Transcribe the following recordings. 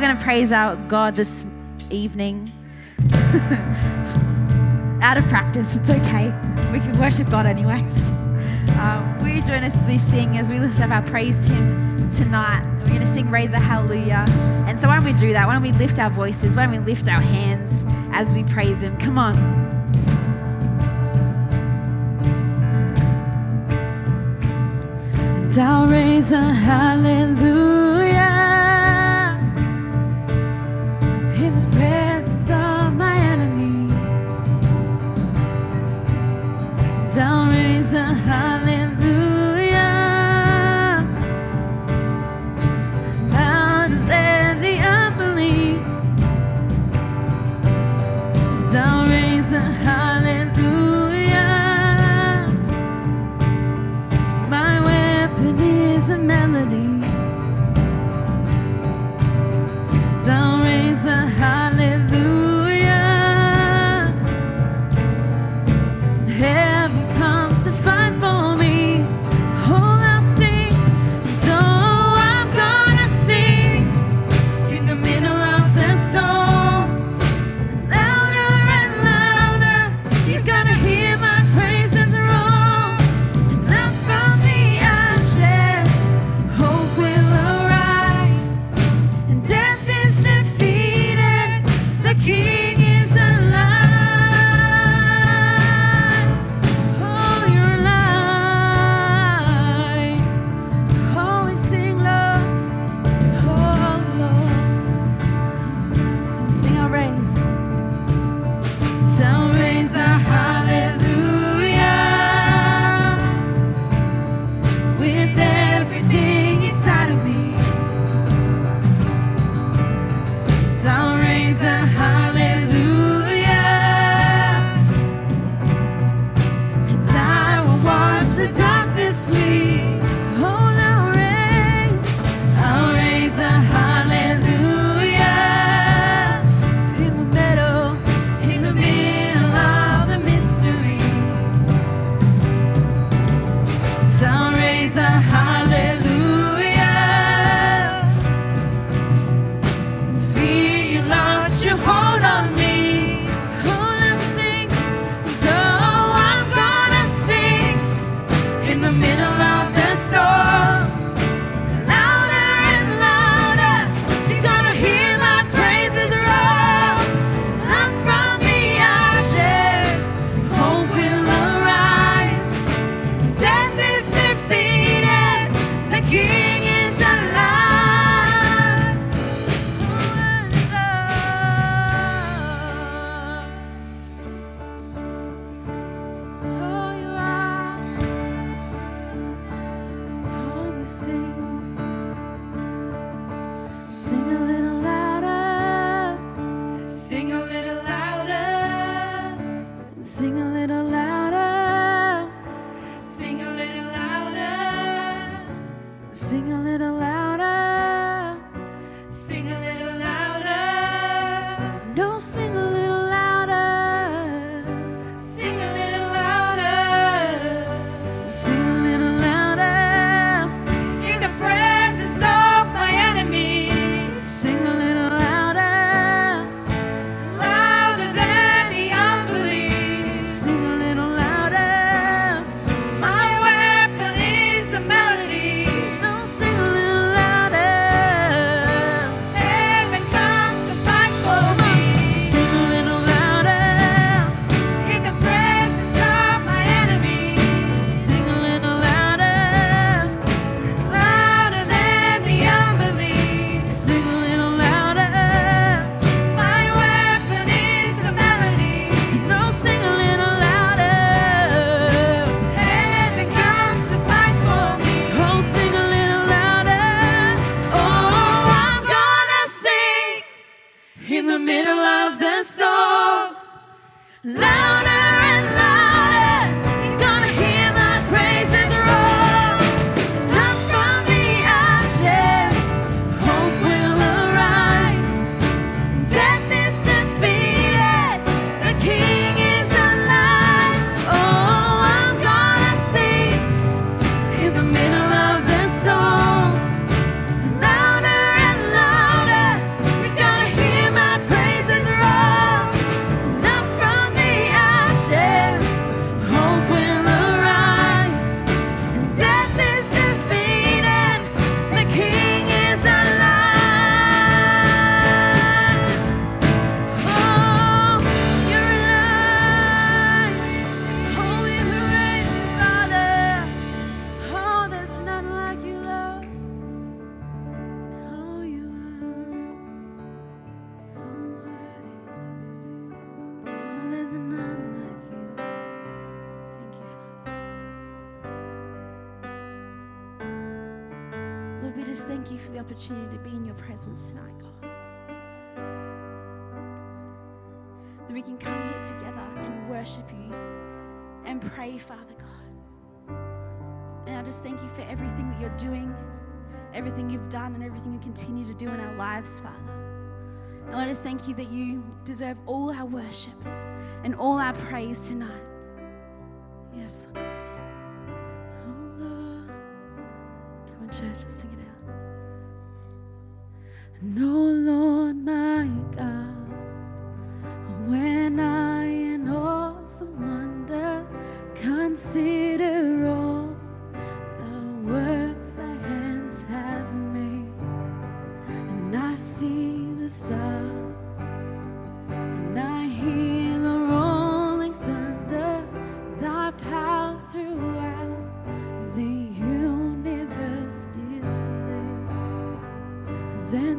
we're going to praise our God this evening. Out of practice, it's okay. We can worship God anyways. Uh, will you join us as we sing, as we lift up our praise to Him tonight? We're going to sing Raise a Hallelujah. And so, why don't we do that? Why don't we lift our voices? Why don't we lift our hands as we praise Him? Come on. And I'll raise a hallelujah. a hallelujah. Presence tonight, God. That we can come here together and worship you and pray, Father God. And I just thank you for everything that you're doing, everything you've done, and everything you continue to do in our lives, Father. And I just thank you that you deserve all our worship and all our praise tonight. Yes. Oh, Lord. Come on, church, sing it. No, Lord, my God, when I in awesome wonder consider all the works thy hands have made, and I see the stars, and I hear the rolling thunder, thy power throughout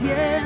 I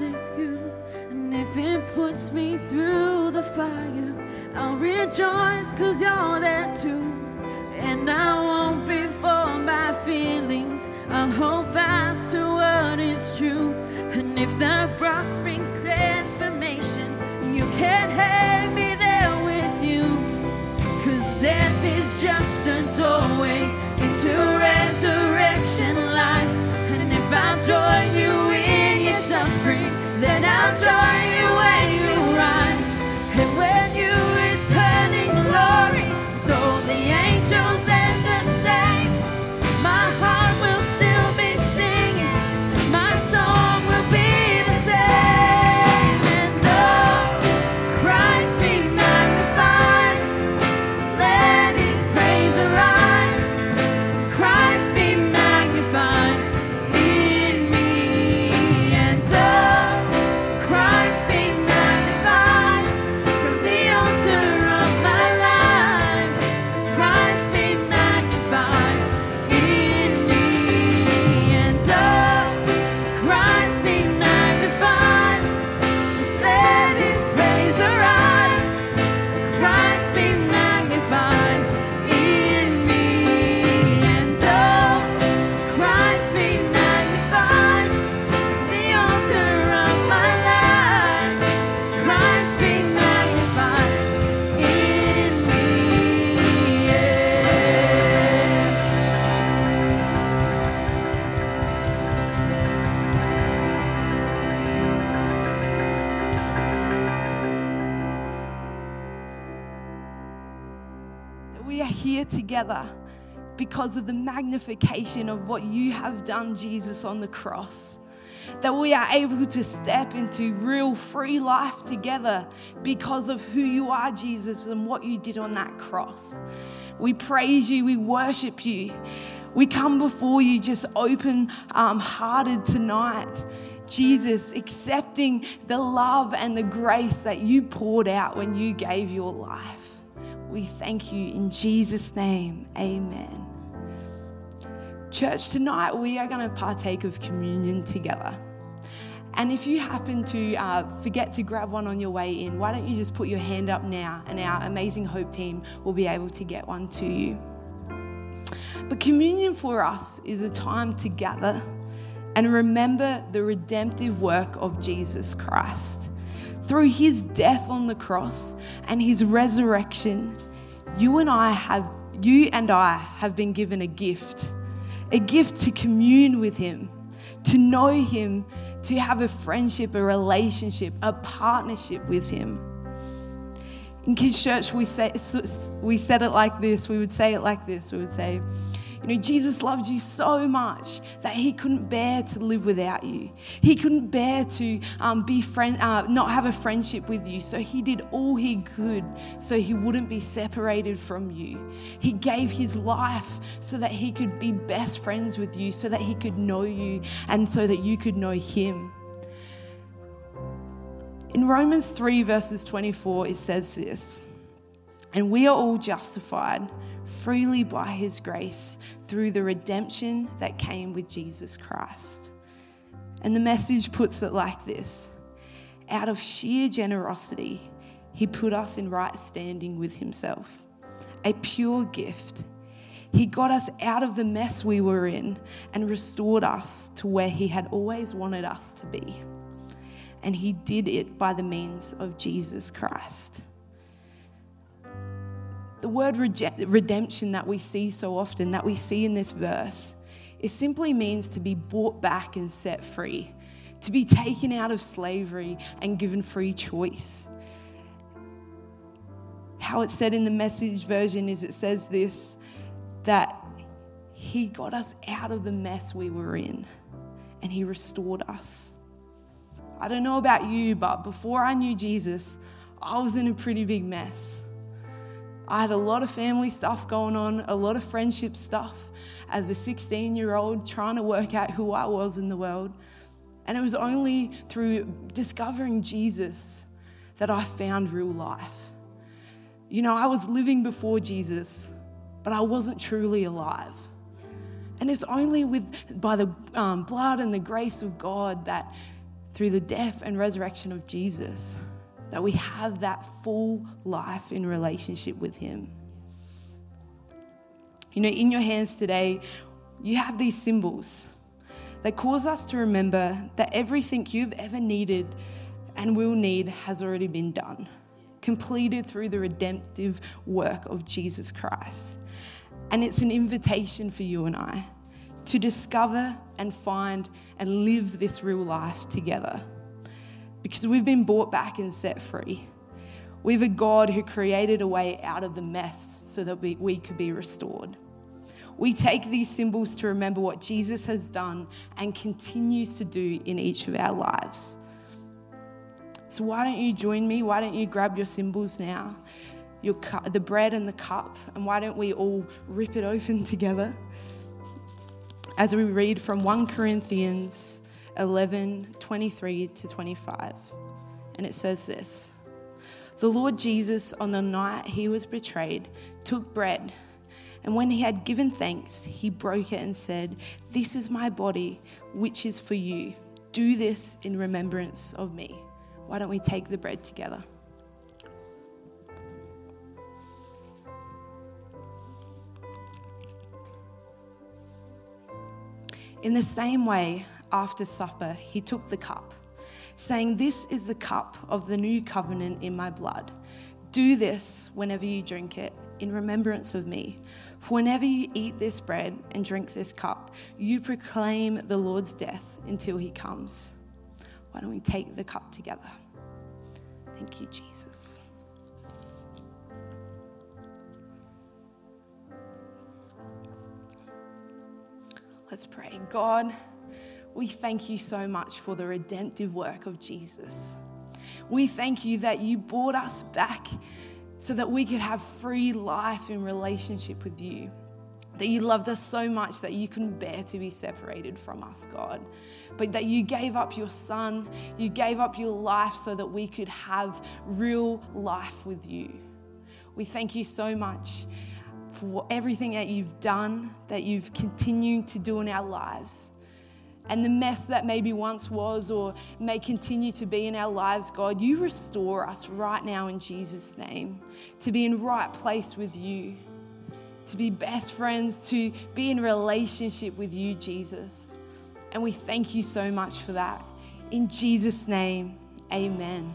worship you. And if it puts me through the fire, I'll rejoice cause you're there too. And I won't be formed by feelings. I'll hold fast to what is true. And if that cross brings transformation, you can't have me there with you. Cause death is just a doorway into resurrection life. And if I join you in then I'll join you when together because of the magnification of what you have done, Jesus, on the cross. That we are able to step into real free life together because of who you are, Jesus, and what you did on that cross. We praise you, we worship you. We come before you just open um, hearted tonight. Jesus, accepting the love and the grace that you poured out when you gave your life. We thank you in Jesus' name. Amen. Church, tonight we are going to partake of communion together. And if you happen to uh, forget to grab one on your way in, why don't you just put your hand up now and our amazing Hope team will be able to get one to you. But communion for us is a time to gather and remember the redemptive work of Jesus Christ. Through his death on the cross and his resurrection, you and I have you and I have been given a gift. A gift to commune with him, to know him, to have a friendship, a relationship, a partnership with him. In Kids Church, we, say, we said it like this. We would say it like this. We would say, you know, Jesus loved you so much that he couldn't bear to live without you. He couldn't bear to um, be friend, uh, not have a friendship with you. So he did all he could so he wouldn't be separated from you. He gave his life so that he could be best friends with you, so that he could know you, and so that you could know him. In Romans 3, verses 24, it says this And we are all justified freely by his grace through the redemption that came with Jesus Christ. And the message puts it like this Out of sheer generosity, he put us in right standing with himself, a pure gift. He got us out of the mess we were in and restored us to where he had always wanted us to be. And he did it by the means of Jesus Christ. The word redemption that we see so often, that we see in this verse, it simply means to be brought back and set free, to be taken out of slavery and given free choice. How it's said in the message version is it says this that He got us out of the mess we were in and He restored us. I don't know about you, but before I knew Jesus, I was in a pretty big mess. I had a lot of family stuff going on, a lot of friendship stuff as a 16 year old trying to work out who I was in the world. And it was only through discovering Jesus that I found real life. You know, I was living before Jesus, but I wasn't truly alive. And it's only with by the um, blood and the grace of God that through the death and resurrection of Jesus that we have that full life in relationship with Him. You know, in your hands today, you have these symbols that cause us to remember that everything you've ever needed and will need has already been done, completed through the redemptive work of Jesus Christ. And it's an invitation for you and I to discover and find and live this real life together because we've been bought back and set free. We have a God who created a way out of the mess so that we, we could be restored. We take these symbols to remember what Jesus has done and continues to do in each of our lives. So, why don't you join me? Why don't you grab your symbols now? Your cu- the bread and the cup, and why don't we all rip it open together as we read from 1 Corinthians 11 23 to 25. And it says this The Lord Jesus, on the night he was betrayed, took bread. And when he had given thanks, he broke it and said, This is my body, which is for you. Do this in remembrance of me. Why don't we take the bread together? In the same way, after supper, he took the cup, saying, This is the cup of the new covenant in my blood. Do this whenever you drink it in remembrance of me. For whenever you eat this bread and drink this cup, you proclaim the Lord's death until he comes. Why don't we take the cup together? Thank you, Jesus. Let's pray. God, we thank you so much for the redemptive work of Jesus. We thank you that you brought us back so that we could have free life in relationship with you. That you loved us so much that you couldn't bear to be separated from us, God. But that you gave up your son, you gave up your life so that we could have real life with you. We thank you so much for everything that you've done, that you've continued to do in our lives and the mess that maybe once was or may continue to be in our lives, God, you restore us right now in Jesus' name to be in right place with you, to be best friends, to be in relationship with you, Jesus. And we thank you so much for that. In Jesus' name, amen.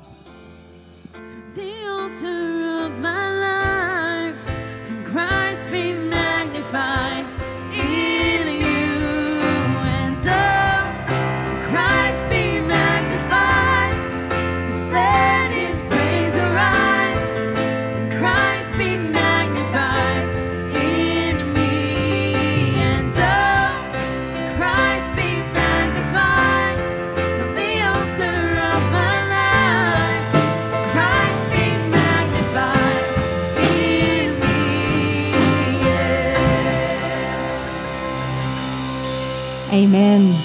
The altar of my life, Christ be magnified. Amen.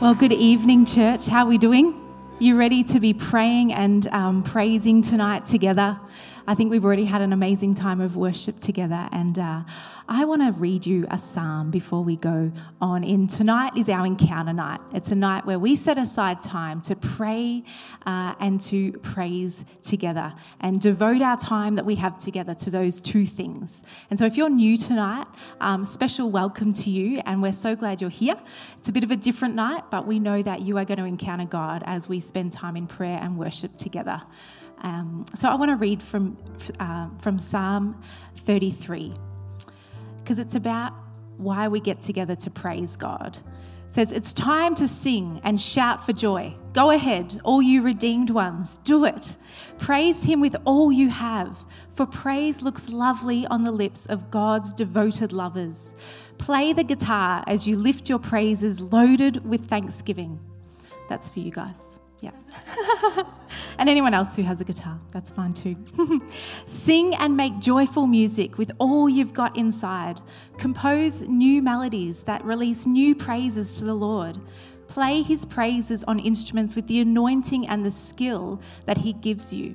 Well, good evening, church. How are we doing? You ready to be praying and um, praising tonight together? I think we've already had an amazing time of worship together, and uh, I want to read you a psalm before we go on. In tonight is our encounter night. It's a night where we set aside time to pray uh, and to praise together, and devote our time that we have together to those two things. And so, if you're new tonight, um, special welcome to you, and we're so glad you're here. It's a bit of a different night, but we know that you are going to encounter God as we spend time in prayer and worship together. Um, so I want to read from, uh, from Psalm 33 because it's about why we get together to praise God. It says, It's time to sing and shout for joy. Go ahead, all you redeemed ones, do it. Praise Him with all you have, for praise looks lovely on the lips of God's devoted lovers. Play the guitar as you lift your praises loaded with thanksgiving. That's for you guys. Yeah. and anyone else who has a guitar, that's fine too. Sing and make joyful music with all you've got inside. Compose new melodies that release new praises to the Lord. Play his praises on instruments with the anointing and the skill that he gives you.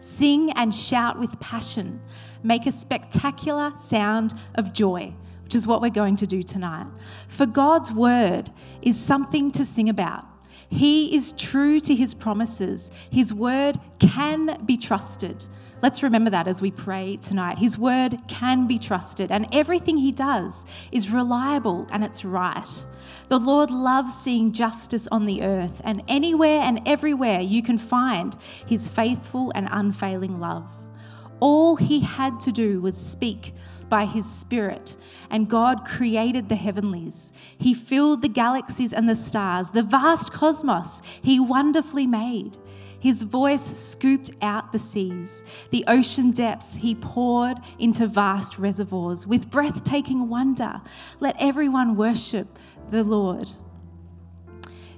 Sing and shout with passion. Make a spectacular sound of joy, which is what we're going to do tonight. For God's word is something to sing about. He is true to his promises. His word can be trusted. Let's remember that as we pray tonight. His word can be trusted, and everything he does is reliable and it's right. The Lord loves seeing justice on the earth, and anywhere and everywhere you can find his faithful and unfailing love. All he had to do was speak by his Spirit, and God created the heavenlies. He filled the galaxies and the stars, the vast cosmos he wonderfully made. His voice scooped out the seas. The ocean depths he poured into vast reservoirs. With breathtaking wonder, let everyone worship the Lord.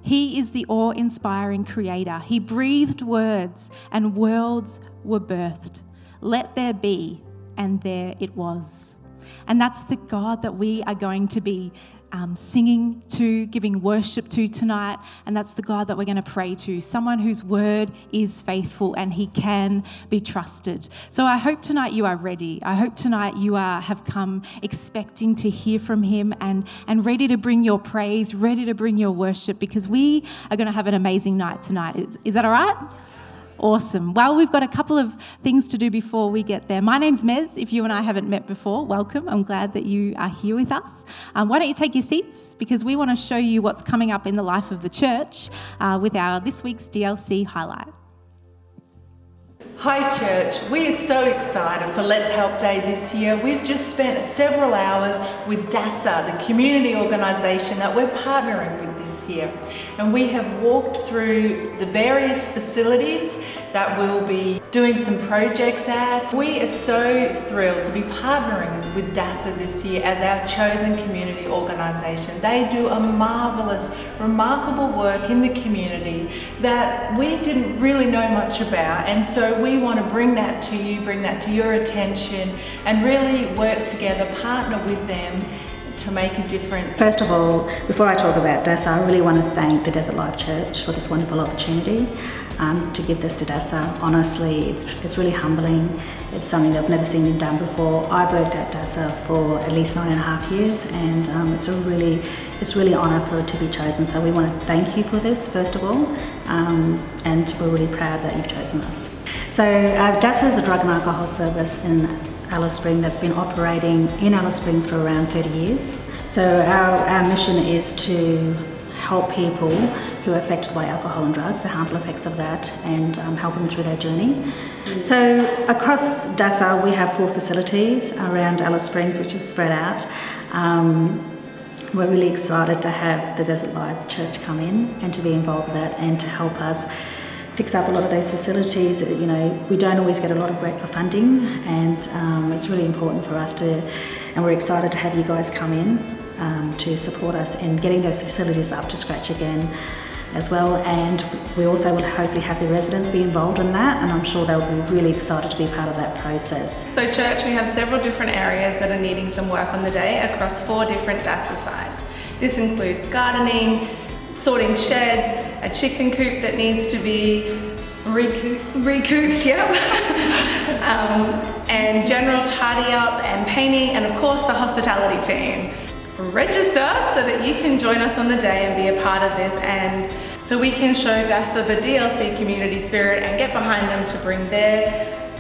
He is the awe inspiring creator. He breathed words, and worlds were birthed. Let there be and there it was. And that's the God that we are going to be um, singing to, giving worship to tonight. And that's the God that we're going to pray to, someone whose word is faithful and he can be trusted. So I hope tonight you are ready. I hope tonight you are, have come expecting to hear from him and, and ready to bring your praise, ready to bring your worship, because we are going to have an amazing night tonight. Is, is that all right? Awesome. Well, we've got a couple of things to do before we get there. My name's Mez. If you and I haven't met before, welcome. I'm glad that you are here with us. Um, why don't you take your seats? Because we want to show you what's coming up in the life of the church uh, with our this week's DLC highlight. Hi, church. We are so excited for Let's Help Day this year. We've just spent several hours with DASA, the community organisation that we're partnering with this year. And we have walked through the various facilities that we'll be doing some projects at. We are so thrilled to be partnering with DASA this year as our chosen community organisation. They do a marvellous, remarkable work in the community that we didn't really know much about. And so we want to bring that to you, bring that to your attention, and really work together, partner with them to make a difference. First of all, before I talk about DASA, I really want to thank the Desert Life Church for this wonderful opportunity um, to give this to DASA. Honestly, it's, it's really humbling. It's something I've never seen done before. I've worked at DASA for at least nine and a half years, and um, it's a really it's really honour for it to be chosen. So we want to thank you for this first of all, um, and we're really proud that you've chosen us. So uh, DASA is a drug and alcohol service in Alice Springs that's been operating in Alice Springs for around 30 years. So our, our mission is to help people who are affected by alcohol and drugs, the harmful effects of that, and um, help them through their journey. So across DASA, we have four facilities around Alice Springs, which is spread out. Um, we're really excited to have the Desert Life Church come in and to be involved with that and to help us fix up a lot of those facilities. You know, we don't always get a lot of funding, and um, it's really important for us to, and we're excited to have you guys come in um, to support us in getting those facilities up to scratch again as well. And we also will hopefully have the residents be involved in that, and I'm sure they'll be really excited to be part of that process. So, church, we have several different areas that are needing some work on the day across four different DASA sites. This includes gardening, sorting sheds, a chicken coop that needs to be recouped, recouped yep. um, and general tidy up and painting, and of course the hospitality team. Register so that you can join us on the day and be a part of this and so we can show DASA the DLC community spirit and get behind them to bring their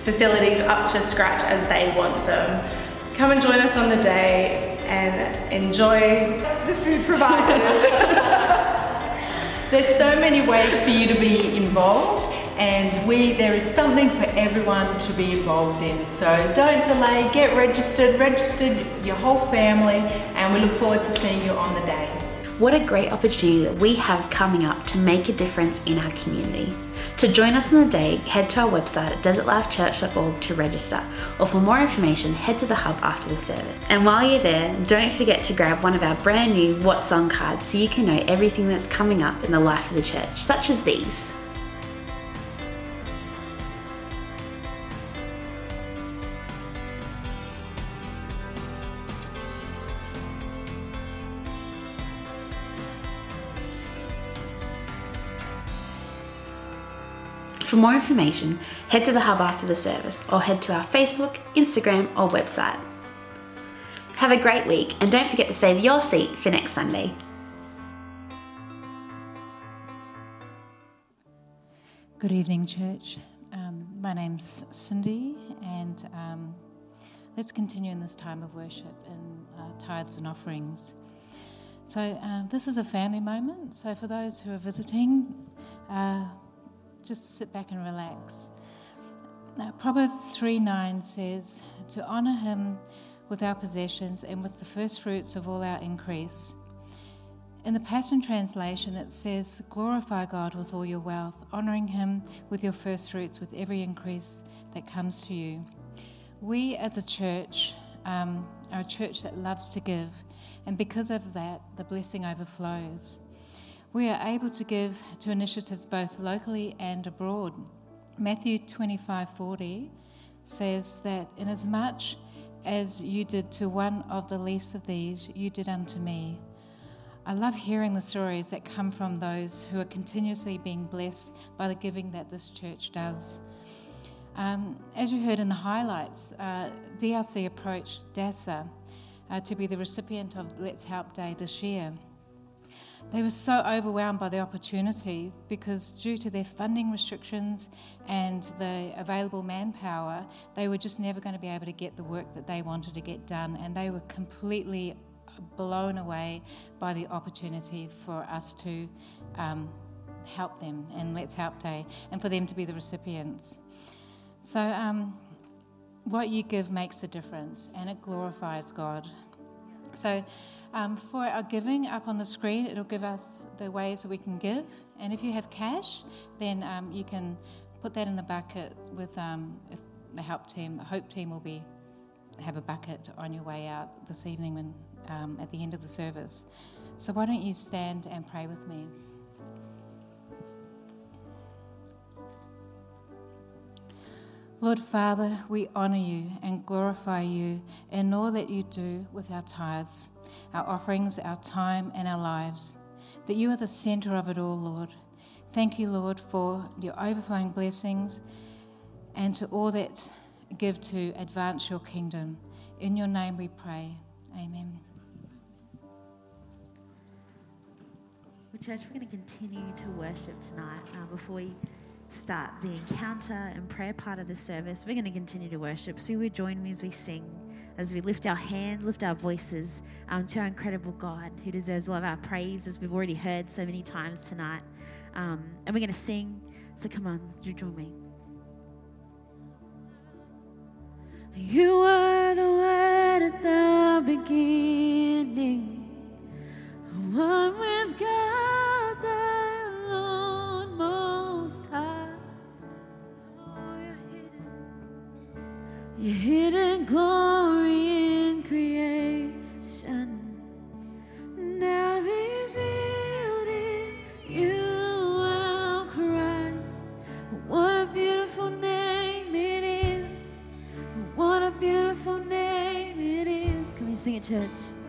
facilities up to scratch as they want them. Come and join us on the day and enjoy the food provided. There's so many ways for you to be involved and we there is something for everyone to be involved in. So don't delay, get registered, registered your whole family and we look forward to seeing you on the day. What a great opportunity that we have coming up to make a difference in our community. To join us on the day, head to our website at desertlifechurch.org to register, or for more information, head to the hub after the service. And while you're there, don't forget to grab one of our brand new What's On cards so you can know everything that's coming up in the life of the church, such as these. For more information, head to the hub after the service or head to our Facebook, Instagram, or website. Have a great week and don't forget to save your seat for next Sunday. Good evening, church. Um, my name's Cindy, and um, let's continue in this time of worship in uh, tithes and offerings. So, uh, this is a family moment. So, for those who are visiting, uh, just sit back and relax. Now, Proverbs 3 9 says, To honor him with our possessions and with the first fruits of all our increase. In the Passion Translation, it says, Glorify God with all your wealth, honoring him with your first fruits, with every increase that comes to you. We as a church um, are a church that loves to give, and because of that, the blessing overflows we are able to give to initiatives both locally and abroad. Matthew 25:40 says that inasmuch as you did to one of the least of these, you did unto me. I love hearing the stories that come from those who are continuously being blessed by the giving that this church does. Um, as you heard in the highlights, uh, DLC approached DASA uh, to be the recipient of Let's Help Day this year. They were so overwhelmed by the opportunity because, due to their funding restrictions and the available manpower, they were just never going to be able to get the work that they wanted to get done. And they were completely blown away by the opportunity for us to um, help them and Let's Help Day and for them to be the recipients. So, um, what you give makes a difference and it glorifies God. So, um, for our giving, up on the screen, it'll give us the ways that we can give. And if you have cash, then um, you can put that in the bucket with um, the help team. The hope team will be have a bucket on your way out this evening when, um, at the end of the service. So why don't you stand and pray with me? Lord Father, we honour you and glorify you in all that you do with our tithes our offerings, our time, and our lives. That you are the center of it all, Lord. Thank you, Lord, for your overflowing blessings and to all that give to advance your kingdom. In your name we pray. Amen. Well, church, we're going to continue to worship tonight uh, before we start the encounter and prayer part of the service. We're going to continue to worship. So, you would join me as we sing as we lift our hands, lift our voices um, to our incredible God who deserves all of our praise, as we've already heard so many times tonight. Um, and we're going to sing. So come on, you join me. You church.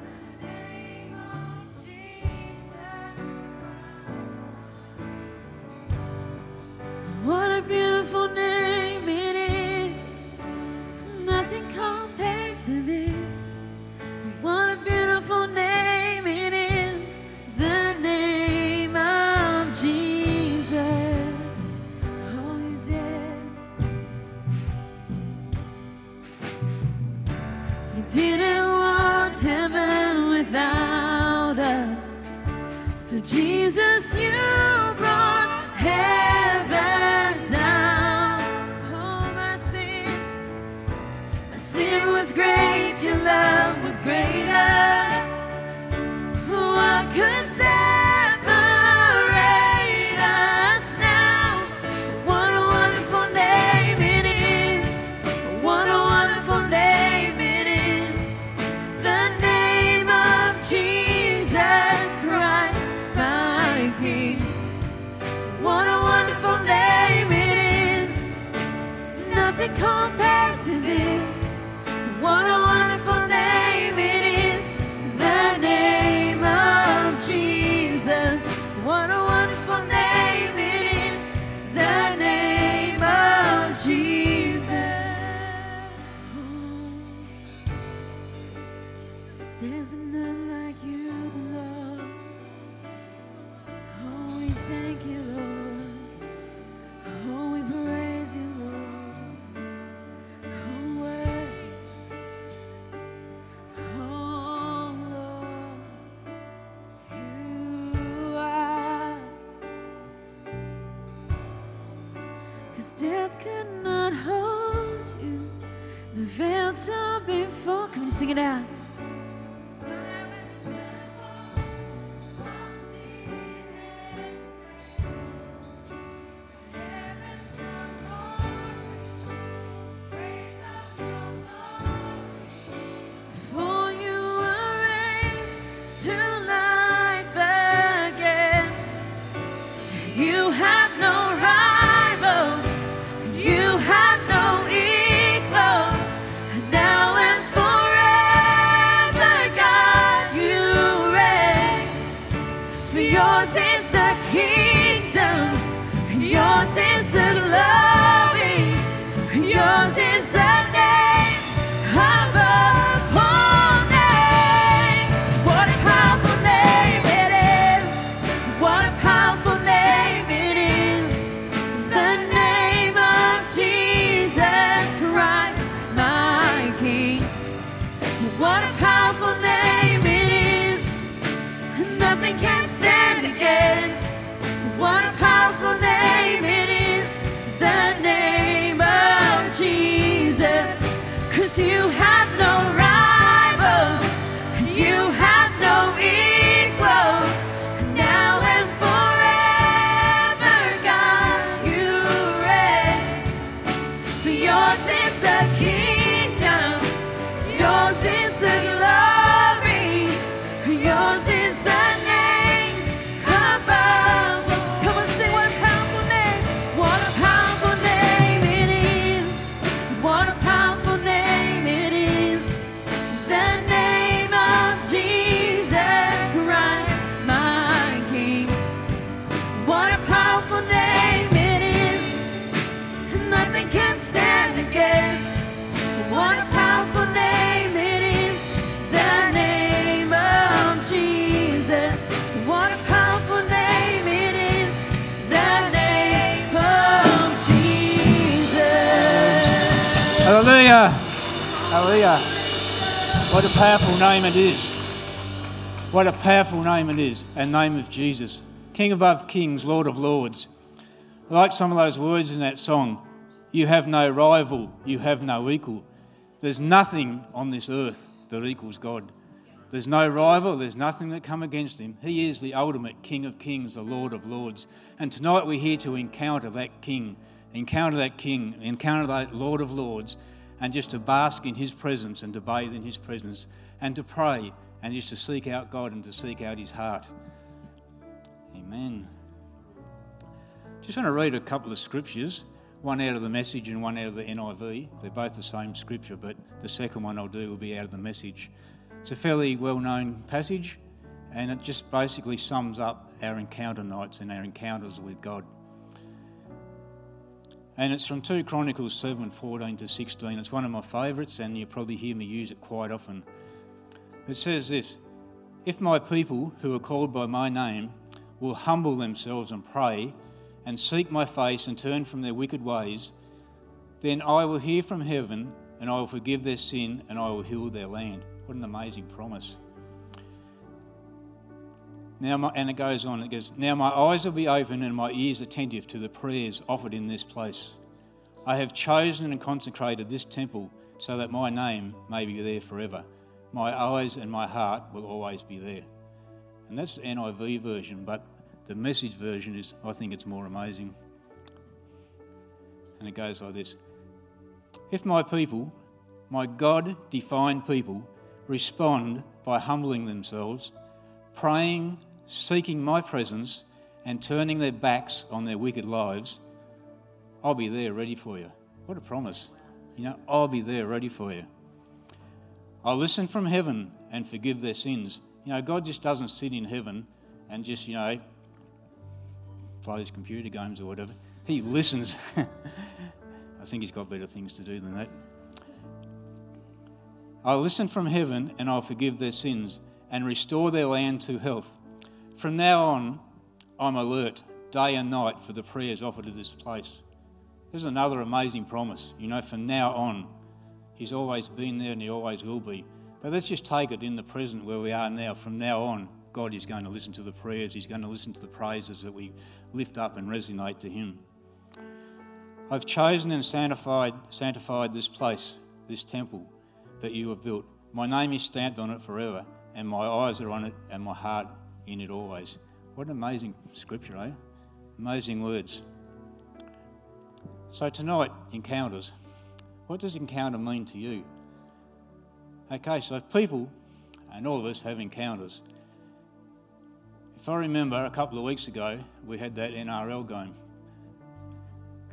Name it is. What a powerful name it is. And name of Jesus. King above kings, Lord of lords. I like some of those words in that song. You have no rival, you have no equal. There's nothing on this earth that equals God. There's no rival, there's nothing that come against him. He is the ultimate King of kings, the Lord of lords. And tonight we're here to encounter that King, encounter that King, encounter that Lord of lords, and just to bask in his presence and to bathe in his presence and to pray and just to seek out God and to seek out his heart. Amen. Just want to read a couple of scriptures, one out of the message and one out of the NIV. They're both the same scripture, but the second one I'll do will be out of the message. It's a fairly well known passage, and it just basically sums up our encounter nights and our encounters with God. And it's from 2 Chronicles 7 14 to 16. It's one of my favourites, and you probably hear me use it quite often. It says this If my people who are called by my name will humble themselves and pray and seek my face and turn from their wicked ways, then I will hear from heaven and I will forgive their sin and I will heal their land. What an amazing promise. Now, my, and it goes on, it goes, Now my eyes will be open and my ears attentive to the prayers offered in this place. I have chosen and consecrated this temple so that my name may be there forever. My eyes and my heart will always be there. And that's the NIV version, but the message version is, I think it's more amazing. And it goes like this If my people, my God defined people, respond by humbling themselves, praying, seeking my presence, and turning their backs on their wicked lives, I'll be there ready for you. What a promise. You know, I'll be there ready for you. I'll listen from heaven and forgive their sins. You know, God just doesn't sit in heaven and just, you know, plays computer games or whatever. He listens. I think he's got better things to do than that. I'll listen from heaven and I'll forgive their sins and restore their land to health. From now on, I'm alert day and night for the prayers offered to this place. This is another amazing promise. You know, from now on, He's always been there and He always will be. But let's just take it in the present where we are now. From now on, God is going to listen to the prayers, He's going to listen to the praises that we lift up and resonate to Him. I've chosen and sanctified, sanctified this place, this temple that you have built. My name is stamped on it forever, and my eyes are on it, and my heart in it always. What an amazing scripture, eh? Amazing words. So, tonight, encounters. What does encounter mean to you? Okay, so people, and all of us have encounters. If I remember a couple of weeks ago, we had that NRL game.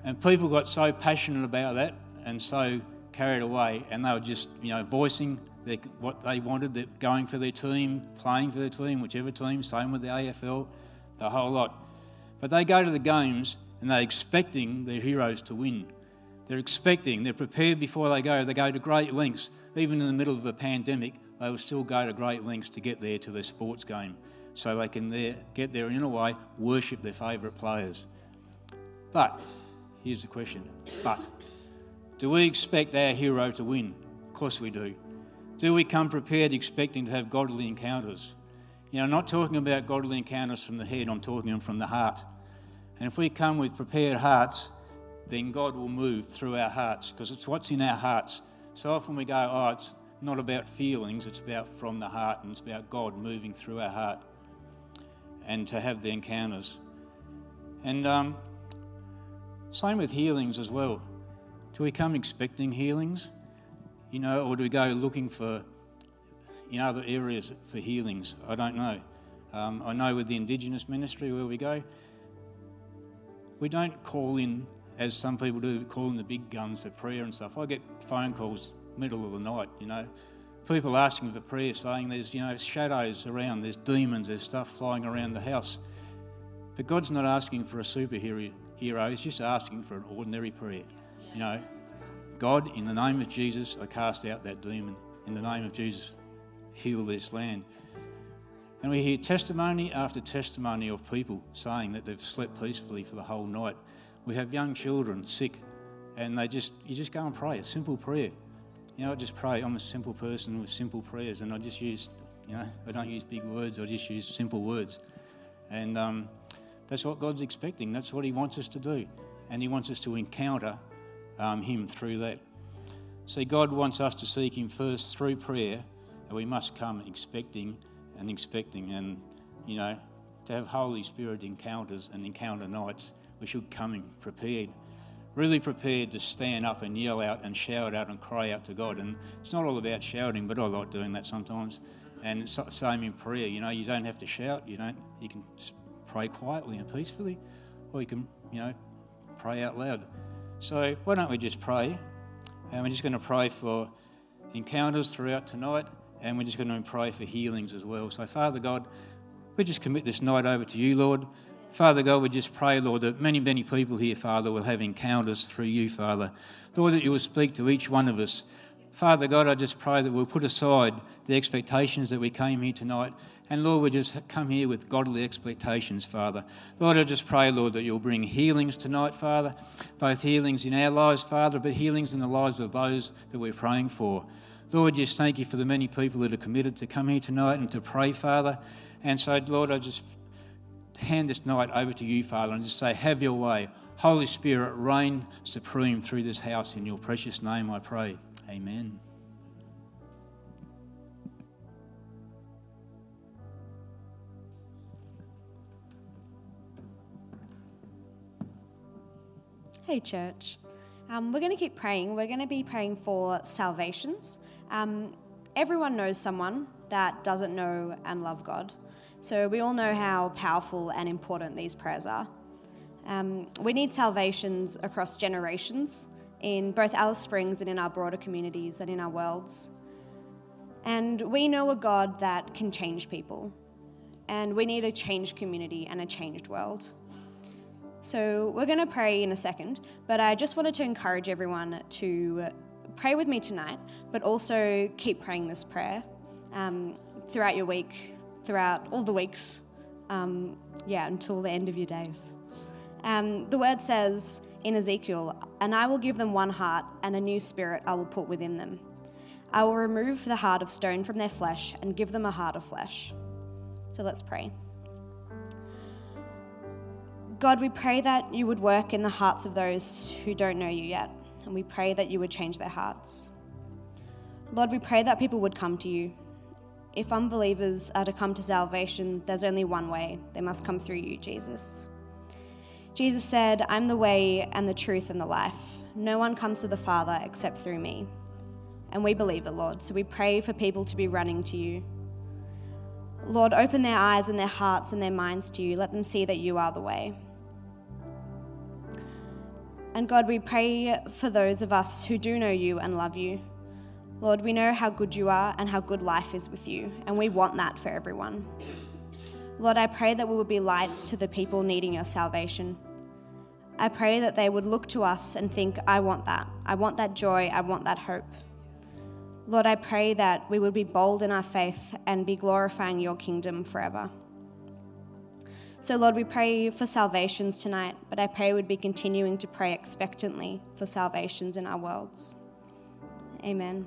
And people got so passionate about that and so carried away, and they were just, you know, voicing their, what they wanted, going for their team, playing for their team, whichever team, same with the AFL, the whole lot. But they go to the games and they're expecting their heroes to win. They're expecting, they're prepared before they go. They go to great lengths. Even in the middle of a pandemic, they will still go to great lengths to get there to their sports game so they can there, get there and, in a way, worship their favourite players. But, here's the question but, do we expect our hero to win? Of course we do. Do we come prepared expecting to have godly encounters? You know, I'm not talking about godly encounters from the head, I'm talking them from the heart. And if we come with prepared hearts, then God will move through our hearts because it's what's in our hearts. So often we go, oh, it's not about feelings, it's about from the heart and it's about God moving through our heart and to have the encounters. And um, same with healings as well. Do we come expecting healings? You know, or do we go looking for in other areas for healings? I don't know. Um, I know with the Indigenous ministry where we go, we don't call in, as some people do, call in the big guns for prayer and stuff. I get phone calls middle of the night, you know, people asking for prayer, saying there's, you know, shadows around, there's demons, there's stuff flying around the house. But God's not asking for a superhero, hero, He's just asking for an ordinary prayer. You know, God, in the name of Jesus, I cast out that demon. In the name of Jesus, heal this land. And we hear testimony after testimony of people saying that they've slept peacefully for the whole night. We have young children sick, and they just you just go and pray a simple prayer. You know, I just pray. I'm a simple person with simple prayers, and I just use, you know, I don't use big words. I just use simple words, and um, that's what God's expecting. That's what He wants us to do, and He wants us to encounter um, Him through that. See, God wants us to seek Him first through prayer, and we must come expecting and expecting, and you know, to have Holy Spirit encounters and encounter nights, we should come prepared really prepared to stand up and yell out and shout out and cry out to God. And it's not all about shouting, but I like doing that sometimes. And it's same in prayer. You know, you don't have to shout. You don't. You can pray quietly and peacefully, or you can, you know, pray out loud. So why don't we just pray? And we're just going to pray for encounters throughout tonight, and we're just going to pray for healings as well. So Father God, we just commit this night over to you, Lord. Father God, we just pray, Lord, that many, many people here, Father, will have encounters through you, Father. Lord, that you will speak to each one of us. Father God, I just pray that we'll put aside the expectations that we came here tonight. And Lord, we just come here with godly expectations, Father. Lord, I just pray, Lord, that you'll bring healings tonight, Father. Both healings in our lives, Father, but healings in the lives of those that we're praying for. Lord, just thank you for the many people that are committed to come here tonight and to pray, Father. And so, Lord, I just hand this night over to you, Father, and just say, Have your way. Holy Spirit, reign supreme through this house. In your precious name, I pray. Amen. Hey, church. Um, we're going to keep praying. We're going to be praying for salvations. Um, everyone knows someone that doesn't know and love God. So we all know how powerful and important these prayers are. Um, we need salvations across generations in both Alice Springs and in our broader communities and in our worlds. And we know a God that can change people. And we need a changed community and a changed world. So we're going to pray in a second, but I just wanted to encourage everyone to pray with me tonight, but also keep praying this prayer um, throughout your week, throughout all the weeks, um, yeah, until the end of your days. Um, the word says in Ezekiel, And I will give them one heart, and a new spirit I will put within them. I will remove the heart of stone from their flesh and give them a heart of flesh. So let's pray. God, we pray that you would work in the hearts of those who don't know you yet, and we pray that you would change their hearts. Lord, we pray that people would come to you. If unbelievers are to come to salvation, there's only one way they must come through you, Jesus. Jesus said, I'm the way and the truth and the life. No one comes to the Father except through me. And we believe it, Lord, so we pray for people to be running to you. Lord, open their eyes and their hearts and their minds to you. Let them see that you are the way. And God, we pray for those of us who do know you and love you. Lord, we know how good you are and how good life is with you, and we want that for everyone. Lord, I pray that we would be lights to the people needing your salvation. I pray that they would look to us and think, I want that. I want that joy. I want that hope. Lord, I pray that we would be bold in our faith and be glorifying your kingdom forever. So, Lord, we pray for salvations tonight, but I pray we'd be continuing to pray expectantly for salvations in our worlds. Amen.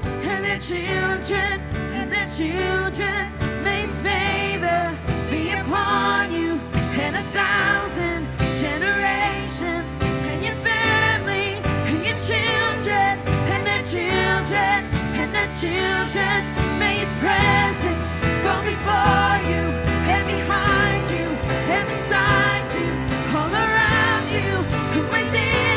their children and their children. May his favor be upon you and a thousand generations and your family and your children and their children and their children. May his presence go before you and behind you and beside you, all around you and within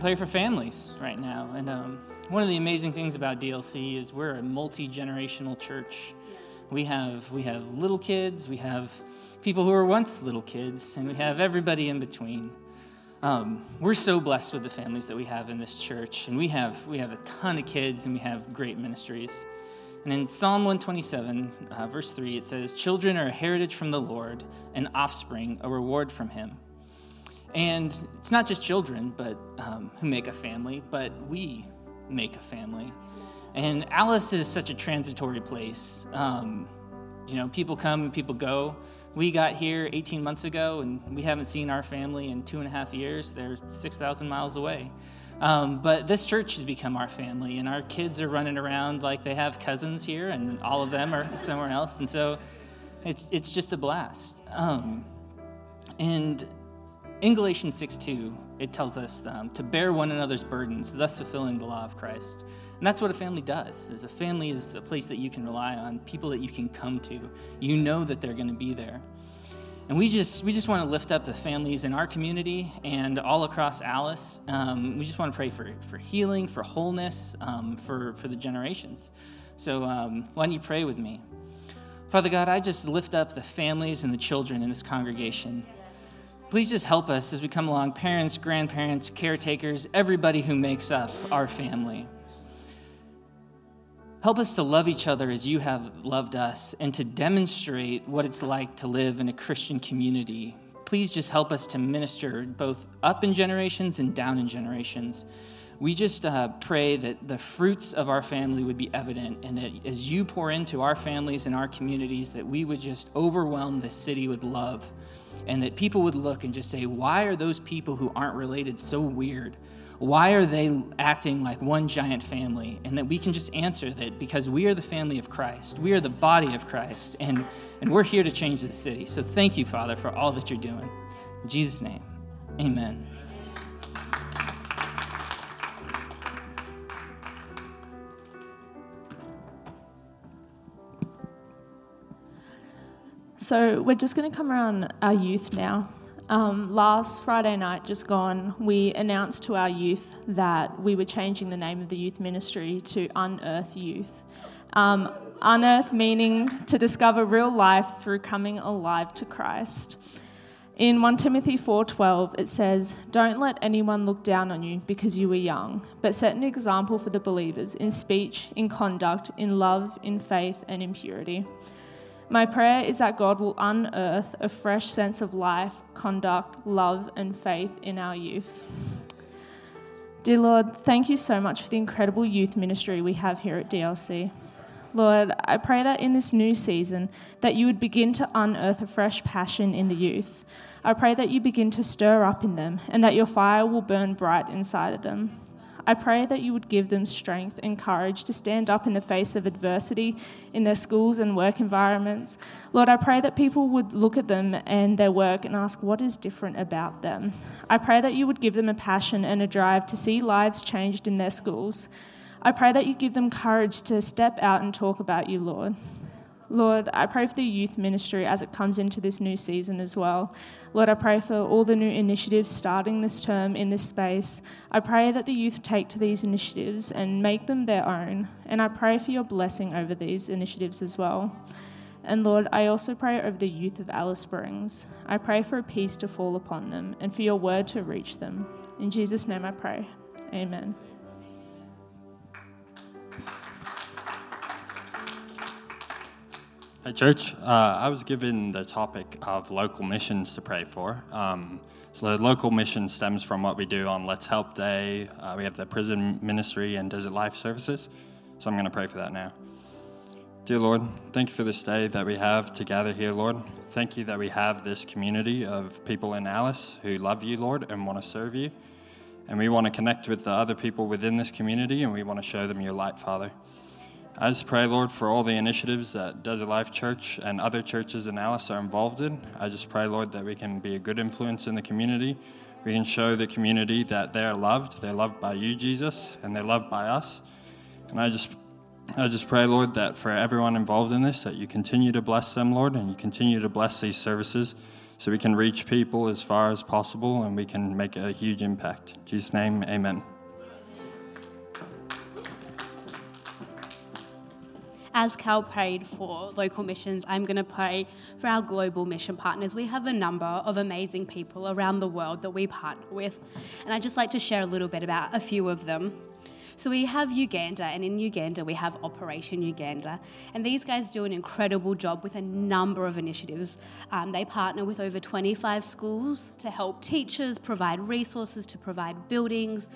pray for families right now, and um, one of the amazing things about DLC is we're a multi generational church. We have we have little kids, we have people who were once little kids, and we have everybody in between. Um, we're so blessed with the families that we have in this church, and we have we have a ton of kids, and we have great ministries. And in Psalm 127, uh, verse 3, it says, Children are a heritage from the Lord, and offspring a reward from him. And it's not just children but um, who make a family, but we make a family. And Alice is such a transitory place. Um, you know, people come and people go. We got here 18 months ago, and we haven't seen our family in two and a half years. They're 6,000 miles away. Um, but this church has become our family, and our kids are running around like they have cousins here, and all of them are somewhere else. And so it's, it's just a blast. Um, and in Galatians 6 2, it tells us um, to bear one another's burdens, thus fulfilling the law of Christ. And that's what a family does. Is a family is a place that you can rely on, people that you can come to. You know that they're going to be there. And we just we just want to lift up the families in our community and all across Alice. Um, we just want to pray for, for healing, for wholeness, um, for, for the generations. So um, why don't you pray with me? Father God, I just lift up the families and the children in this congregation. Please just help us as we come along parents, grandparents, caretakers, everybody who makes up our family. Help us to love each other as you have loved us and to demonstrate what it's like to live in a Christian community. Please just help us to minister both up in generations and down in generations. We just uh, pray that the fruits of our family would be evident and that as you pour into our families and our communities, that we would just overwhelm the city with love and that people would look and just say, Why are those people who aren't related so weird? Why are they acting like one giant family? And that we can just answer that because we are the family of Christ. We are the body of Christ, and, and we're here to change the city. So thank you, Father, for all that you're doing. In Jesus' name, amen. So we're just going to come around our youth now. Um, last Friday night, just gone, we announced to our youth that we were changing the name of the youth ministry to Unearth Youth. Um, unearth meaning to discover real life through coming alive to Christ. In 1 Timothy 4:12 it says, "Don't let anyone look down on you because you were young, but set an example for the believers in speech, in conduct, in love, in faith, and in purity." My prayer is that God will unearth a fresh sense of life, conduct, love, and faith in our youth. Dear Lord, thank you so much for the incredible youth ministry we have here at DLC. Lord, I pray that in this new season that you would begin to unearth a fresh passion in the youth. I pray that you begin to stir up in them and that your fire will burn bright inside of them. I pray that you would give them strength and courage to stand up in the face of adversity in their schools and work environments. Lord, I pray that people would look at them and their work and ask what is different about them. I pray that you would give them a passion and a drive to see lives changed in their schools. I pray that you give them courage to step out and talk about you, Lord. Lord, I pray for the youth ministry as it comes into this new season as well. Lord, I pray for all the new initiatives starting this term in this space. I pray that the youth take to these initiatives and make them their own. And I pray for your blessing over these initiatives as well. And Lord, I also pray over the youth of Alice Springs. I pray for a peace to fall upon them and for your word to reach them. In Jesus' name I pray. Amen. Hey, church. Uh, I was given the topic of local missions to pray for. Um, so, the local mission stems from what we do on Let's Help Day. Uh, we have the prison ministry and Desert Life services. So, I'm going to pray for that now. Dear Lord, thank you for this day that we have to gather here, Lord. Thank you that we have this community of people in Alice who love you, Lord, and want to serve you. And we want to connect with the other people within this community and we want to show them your light, Father. I just pray, Lord, for all the initiatives that Desert Life Church and other churches in Alice are involved in. I just pray, Lord, that we can be a good influence in the community. We can show the community that they are loved. They're loved by you, Jesus, and they're loved by us. And I just I just pray, Lord, that for everyone involved in this, that you continue to bless them, Lord, and you continue to bless these services so we can reach people as far as possible and we can make a huge impact. In Jesus' name, amen. As Cal prayed for local missions, I'm going to pray for our global mission partners. We have a number of amazing people around the world that we partner with, and I'd just like to share a little bit about a few of them. So we have Uganda, and in Uganda we have Operation Uganda, and these guys do an incredible job with a number of initiatives. Um, they partner with over 25 schools to help teachers, provide resources to provide buildings.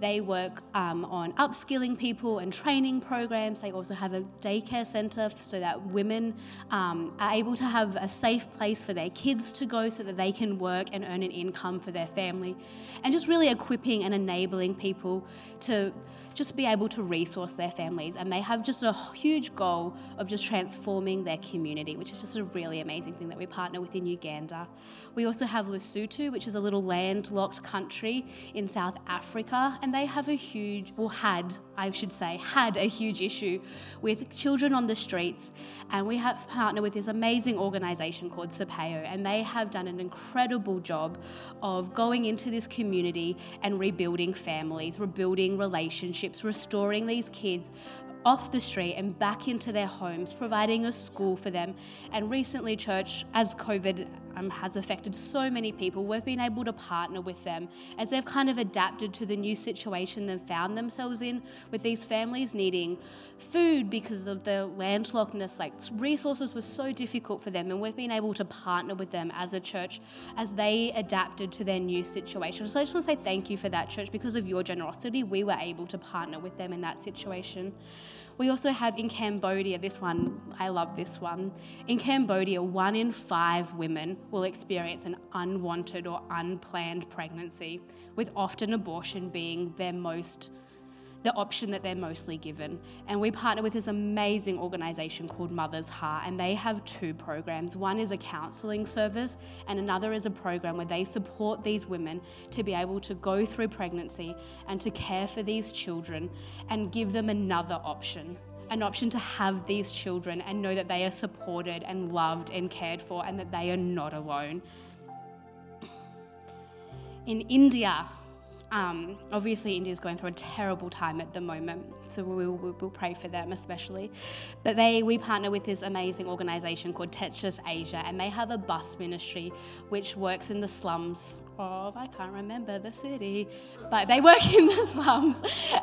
They work um, on upskilling people and training programs. They also have a daycare centre so that women um, are able to have a safe place for their kids to go so that they can work and earn an income for their family. And just really equipping and enabling people to just be able to resource their families. And they have just a huge goal of just transforming their community, which is just a really amazing thing that we partner with in Uganda. We also have Lesotho, which is a little landlocked country in South Africa, and they have a huge, or had, I should say, had a huge issue with children on the streets. And we have partnered with this amazing organisation called Sapeo, and they have done an incredible job of going into this community and rebuilding families, rebuilding relationships, restoring these kids off the street and back into their homes, providing a school for them. And recently, church, as COVID um, has affected so many people, we've been able to partner with them as they've kind of adapted to the new situation they've found themselves in, with these families needing food because of the landlockedness. Like resources were so difficult for them, and we've been able to partner with them as a church as they adapted to their new situation. So I just want to say thank you for that, church. Because of your generosity, we were able to partner with them in that situation. We also have in Cambodia, this one, I love this one. In Cambodia, one in five women will experience an unwanted or unplanned pregnancy, with often abortion being their most the option that they're mostly given. And we partner with this amazing organisation called Mother's Heart, and they have two programs. One is a counselling service, and another is a program where they support these women to be able to go through pregnancy and to care for these children and give them another option. An option to have these children and know that they are supported and loved and cared for and that they are not alone. In India, um, obviously, India is going through a terrible time at the moment, so we will we'll pray for them especially. But they, we partner with this amazing organisation called Tetris Asia, and they have a bus ministry which works in the slums of, I can't remember the city, but they work in the slums.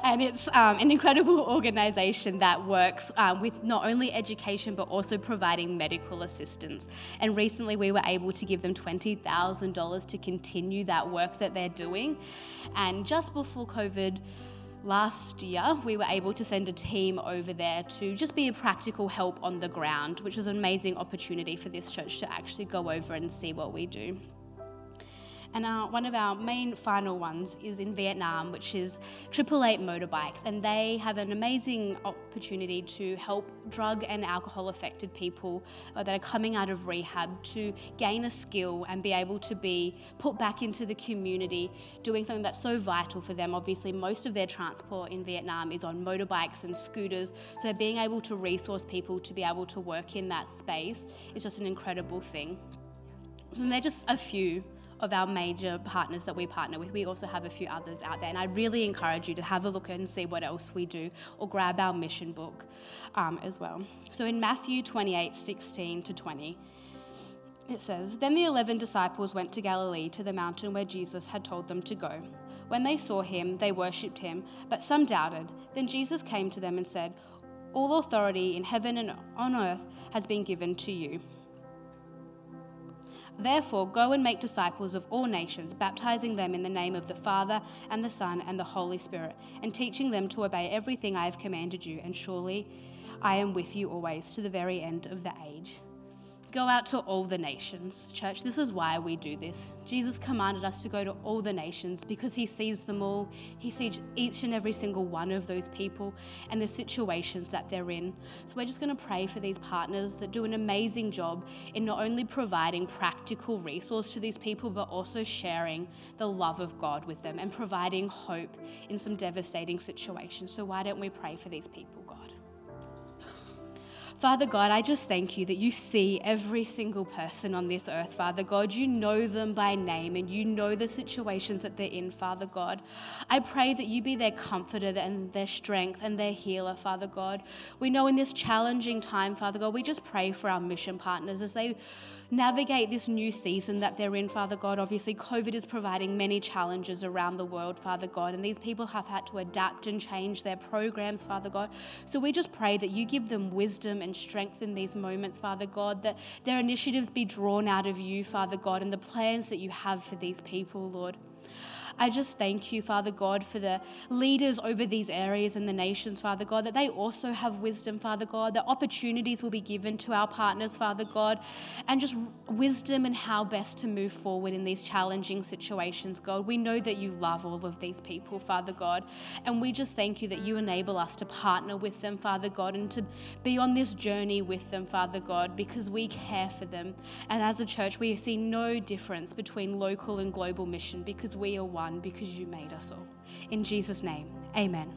And it's um, an incredible organisation that works um, with not only education but also providing medical assistance. And recently we were able to give them $20,000 to continue that work that they're doing. And just before COVID, last year, we were able to send a team over there to just be a practical help on the ground, which was an amazing opportunity for this church to actually go over and see what we do. And our, one of our main final ones is in Vietnam, which is Triple Eight Motorbikes. And they have an amazing opportunity to help drug and alcohol affected people uh, that are coming out of rehab to gain a skill and be able to be put back into the community, doing something that's so vital for them. Obviously, most of their transport in Vietnam is on motorbikes and scooters. So being able to resource people to be able to work in that space is just an incredible thing. And they're just a few of our major partners that we partner with. We also have a few others out there, and I really encourage you to have a look and see what else we do or grab our mission book um, as well. So in Matthew 28 16 to 20, it says, Then the eleven disciples went to Galilee to the mountain where Jesus had told them to go. When they saw him, they worshipped him, but some doubted. Then Jesus came to them and said, All authority in heaven and on earth has been given to you. Therefore, go and make disciples of all nations, baptizing them in the name of the Father, and the Son, and the Holy Spirit, and teaching them to obey everything I have commanded you. And surely I am with you always to the very end of the age. Go out to all the nations. Church, this is why we do this. Jesus commanded us to go to all the nations because he sees them all. He sees each and every single one of those people and the situations that they're in. So we're just going to pray for these partners that do an amazing job in not only providing practical resource to these people, but also sharing the love of God with them and providing hope in some devastating situations. So why don't we pray for these people, God? Father God, I just thank you that you see every single person on this earth, Father God. You know them by name and you know the situations that they're in, Father God. I pray that you be their comforter and their strength and their healer, Father God. We know in this challenging time, Father God, we just pray for our mission partners as they navigate this new season that they're in, Father God. Obviously, COVID is providing many challenges around the world, Father God, and these people have had to adapt and change their programs, Father God. So we just pray that you give them wisdom and strength in these moments, Father God, that their initiatives be drawn out of you, Father God, and the plans that you have for these people, Lord. I just thank you, Father God, for the leaders over these areas and the nations, Father God, that they also have wisdom, Father God, that opportunities will be given to our partners, Father God, and just wisdom and how best to move forward in these challenging situations, God. We know that you love all of these people, Father God, and we just thank you that you enable us to partner with them, Father God, and to be on this journey with them, Father God, because we care for them. And as a church, we see no difference between local and global mission because we are one because you made us all. In Jesus' name, amen.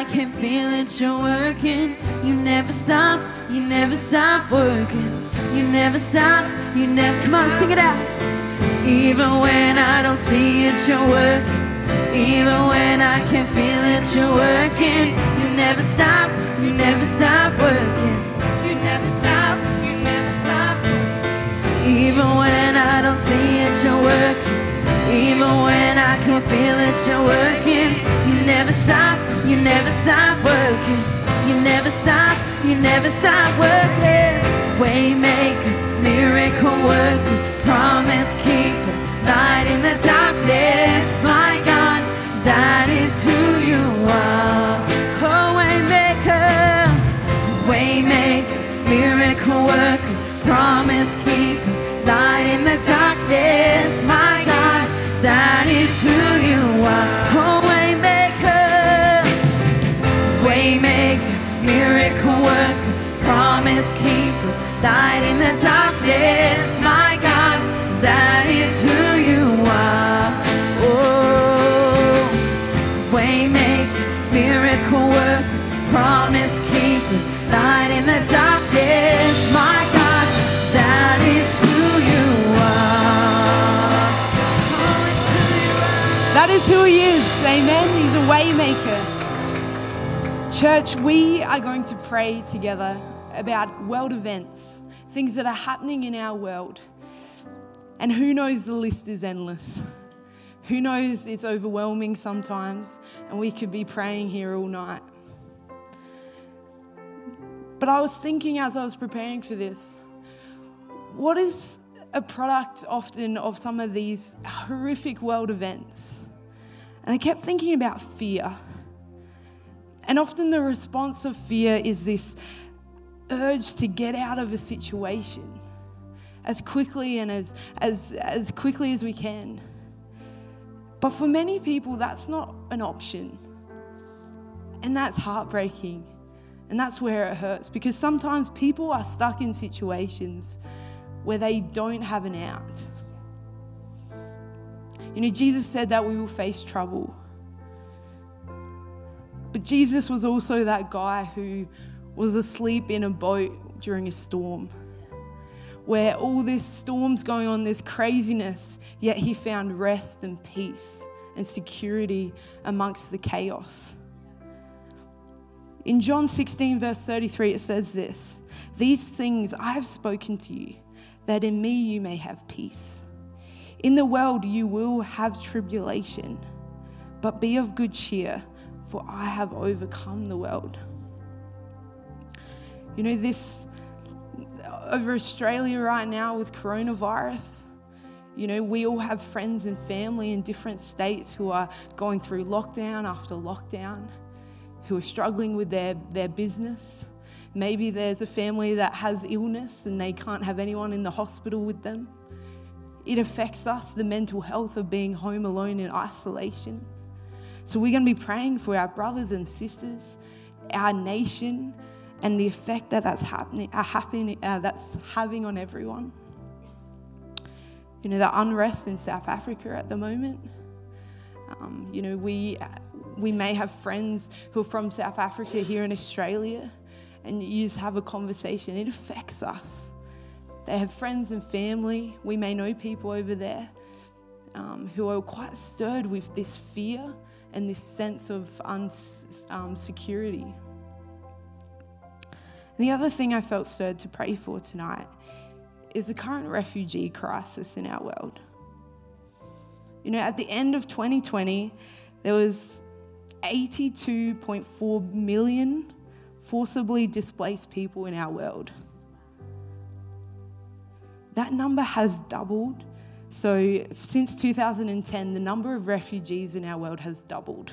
I can't feel it, you're working. You never stop, you never stop working. You never stop, you never. Come on, sing it out. Even when I don't see it, you're working. Even when I can't feel it, you're working. You never stop, you never stop working. You never stop, you never stop. Even when I don't see it, you're working. Even when I can't feel it, you're working. You never stop, you never stop working. You never stop, you never stop working. Waymaker, miracle worker, promise keeper, light in the darkness, my God, that is who you are. Oh, waymaker, waymaker, miracle worker, promise keeper, light in the darkness, my that is who you are. Oh, waymaker, waymaker, miracle worker, promise keeper, light in the darkness, my is who he is. Amen. He's a waymaker. Church, we are going to pray together about world events, things that are happening in our world. And who knows, the list is endless. Who knows, it's overwhelming sometimes, and we could be praying here all night. But I was thinking as I was preparing for this, what is a product often of some of these horrific world events? And I kept thinking about fear. And often the response of fear is this urge to get out of a situation as quickly and as, as, as quickly as we can. But for many people, that's not an option. And that's heartbreaking. And that's where it hurts because sometimes people are stuck in situations where they don't have an out. You know, Jesus said that we will face trouble. But Jesus was also that guy who was asleep in a boat during a storm, where all this storm's going on, this craziness, yet he found rest and peace and security amongst the chaos. In John 16, verse 33, it says this These things I have spoken to you, that in me you may have peace. In the world you will have tribulation, but be of good cheer, for I have overcome the world. You know, this over Australia right now with coronavirus, you know, we all have friends and family in different states who are going through lockdown after lockdown, who are struggling with their, their business. Maybe there's a family that has illness and they can't have anyone in the hospital with them. It affects us, the mental health of being home alone in isolation. So we're going to be praying for our brothers and sisters, our nation, and the effect that that's happening, uh, happening uh, that's having on everyone. You know, the unrest in South Africa at the moment. Um, you know, we, we may have friends who are from South Africa here in Australia, and you just have a conversation. It affects us. They have friends and family. We may know people over there um, who are quite stirred with this fear and this sense of insecurity. Um, the other thing I felt stirred to pray for tonight is the current refugee crisis in our world. You know, at the end of 2020, there was 82.4 million forcibly displaced people in our world. That number has doubled. So, since 2010, the number of refugees in our world has doubled.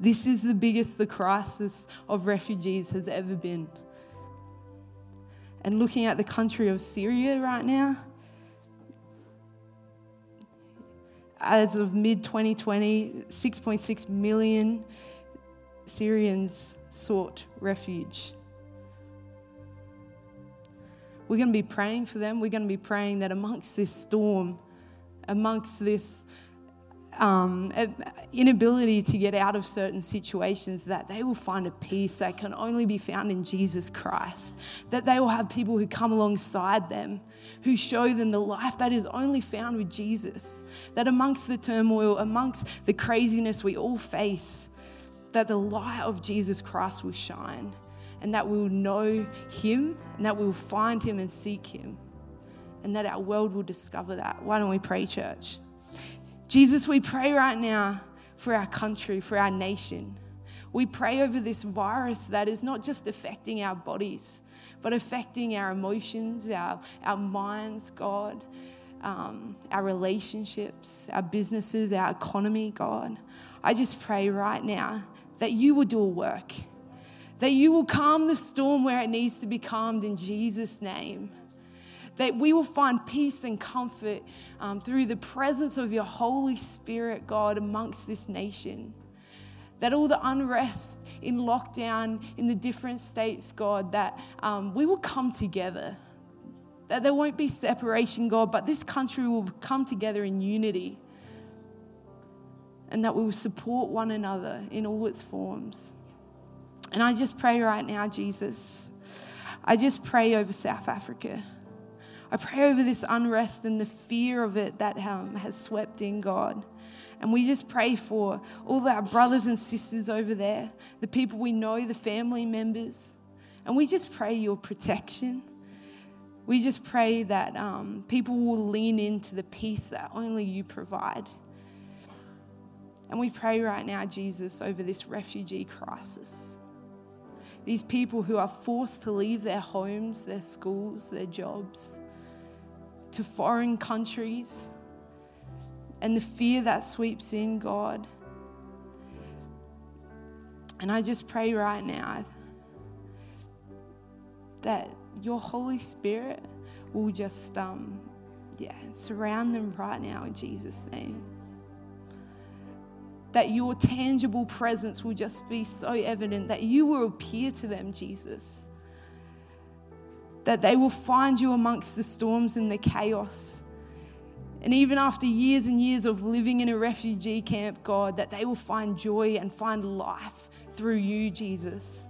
This is the biggest the crisis of refugees has ever been and looking at the country of Syria right now, as of mid 2020, 6.6 million Syrians sought refuge. We're going to be praying for them. We're going to be praying that amongst this storm, amongst this um, inability to get out of certain situations, that they will find a peace that can only be found in Jesus Christ. That they will have people who come alongside them, who show them the life that is only found with Jesus. That amongst the turmoil, amongst the craziness we all face, that the light of Jesus Christ will shine and that we will know Him and that we will find Him and seek Him and that our world will discover that. Why don't we pray, church? Jesus, we pray right now for our country, for our nation. We pray over this virus that is not just affecting our bodies, but affecting our emotions, our, our minds, God, um, our relationships, our businesses, our economy, God. I just pray right now that you will do a work, that you will calm the storm where it needs to be calmed in Jesus' name that we will find peace and comfort um, through the presence of your Holy Spirit, God, amongst this nation. That all the unrest in lockdown in the different states, God, that um, we will come together. That there won't be separation, God, but this country will come together in unity. And that we will support one another in all its forms. And I just pray right now, Jesus, I just pray over South Africa. I pray over this unrest and the fear of it that um, has swept in, God. And we just pray for all our brothers and sisters over there, the people we know, the family members. And we just pray your protection. We just pray that um, people will lean into the peace that only you provide. And we pray right now, Jesus, over this refugee crisis. These people who are forced to leave their homes, their schools, their jobs to foreign countries and the fear that sweeps in, God. And I just pray right now that your Holy Spirit will just, um, yeah, surround them right now in Jesus' name. That your tangible presence will just be so evident that you will appear to them, Jesus that they will find you amongst the storms and the chaos. And even after years and years of living in a refugee camp, God, that they will find joy and find life through you, Jesus.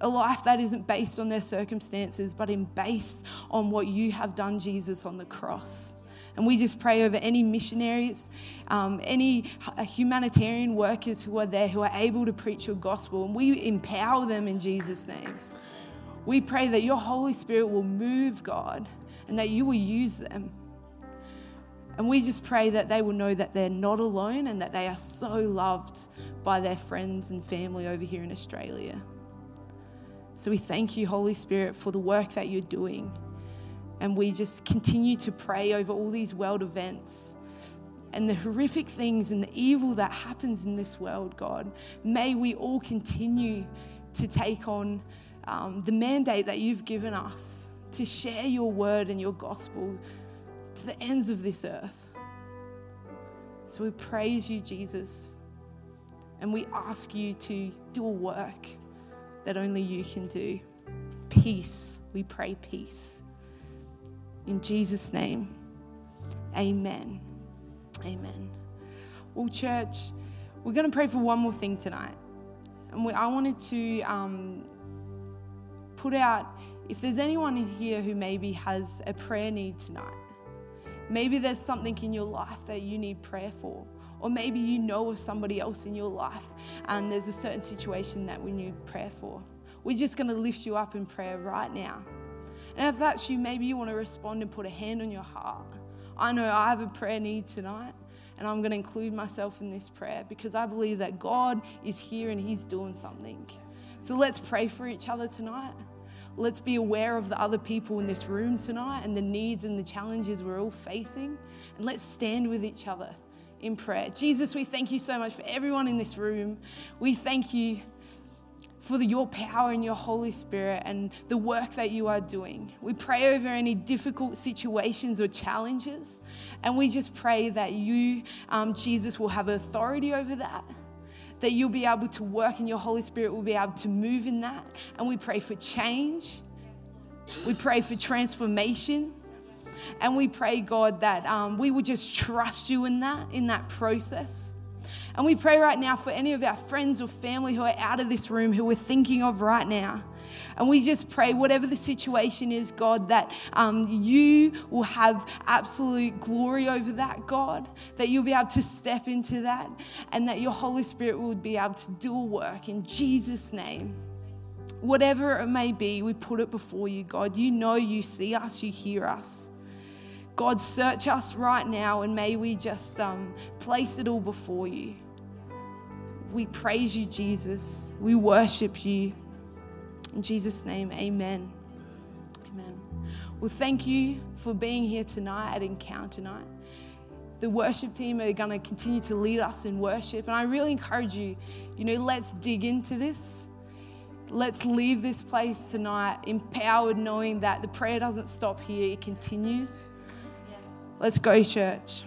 A life that isn't based on their circumstances, but in based on what you have done, Jesus, on the cross. And we just pray over any missionaries, um, any humanitarian workers who are there who are able to preach your gospel, and we empower them in Jesus' name. We pray that your Holy Spirit will move, God, and that you will use them. And we just pray that they will know that they're not alone and that they are so loved by their friends and family over here in Australia. So we thank you, Holy Spirit, for the work that you're doing. And we just continue to pray over all these world events and the horrific things and the evil that happens in this world, God. May we all continue to take on um, the mandate that you've given us to share your word and your gospel to the ends of this earth. So we praise you, Jesus, and we ask you to do a work that only you can do. Peace, we pray peace. In Jesus' name, amen. Amen. Well, church, we're going to pray for one more thing tonight. And we, I wanted to um, put out if there's anyone in here who maybe has a prayer need tonight, maybe there's something in your life that you need prayer for. Or maybe you know of somebody else in your life and there's a certain situation that we need prayer for. We're just going to lift you up in prayer right now. And if that's you, maybe you want to respond and put a hand on your heart. I know I have a prayer need tonight, and I'm going to include myself in this prayer because I believe that God is here and He's doing something. So let's pray for each other tonight. Let's be aware of the other people in this room tonight and the needs and the challenges we're all facing. And let's stand with each other in prayer. Jesus, we thank you so much for everyone in this room. We thank you for your power and your Holy Spirit and the work that you are doing. We pray over any difficult situations or challenges, and we just pray that you, um, Jesus, will have authority over that. That you'll be able to work and your Holy Spirit will be able to move in that. And we pray for change. We pray for transformation. And we pray, God, that um, we would just trust you in that, in that process. And we pray right now for any of our friends or family who are out of this room who we're thinking of right now. And we just pray, whatever the situation is, God, that um, you will have absolute glory over that, God, that you'll be able to step into that, and that your Holy Spirit will be able to do a work in Jesus' name. Whatever it may be, we put it before you, God. You know, you see us, you hear us. God, search us right now, and may we just um, place it all before you. We praise you, Jesus. We worship you. In Jesus' name, amen. Amen. Well, thank you for being here tonight at Encounter Night. The worship team are going to continue to lead us in worship. And I really encourage you, you know, let's dig into this. Let's leave this place tonight empowered, knowing that the prayer doesn't stop here, it continues. Let's go, church.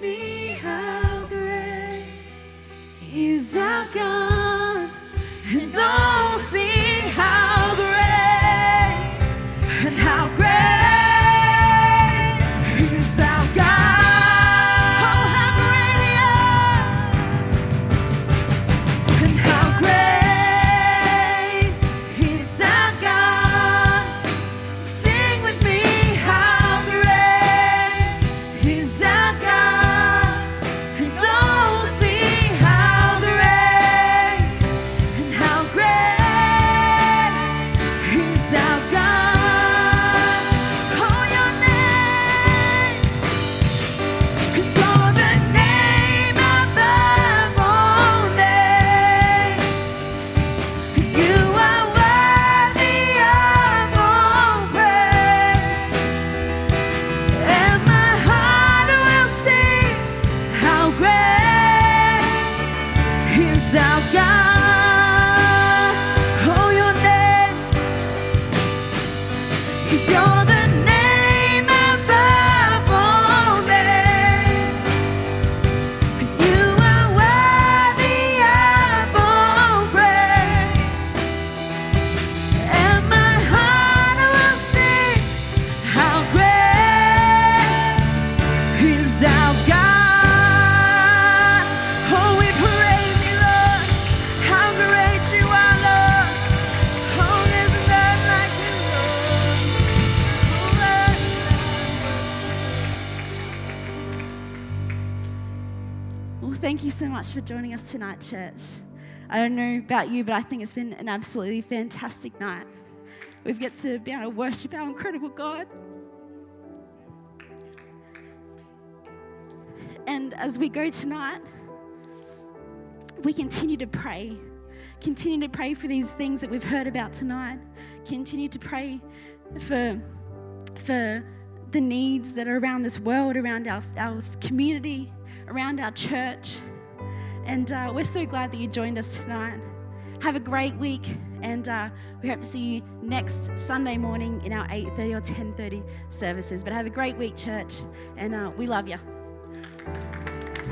me how great is our God. tonight, church. I don't know about you, but I think it's been an absolutely fantastic night. We've got to be able to worship our incredible God. And as we go tonight, we continue to pray. Continue to pray for these things that we've heard about tonight. Continue to pray for, for the needs that are around this world, around our, our community, around our church. And uh, we're so glad that you joined us tonight. Have a great week, and uh, we hope to see you next Sunday morning in our 8:30 or 10:30 services. But have a great week, church, and uh, we love you.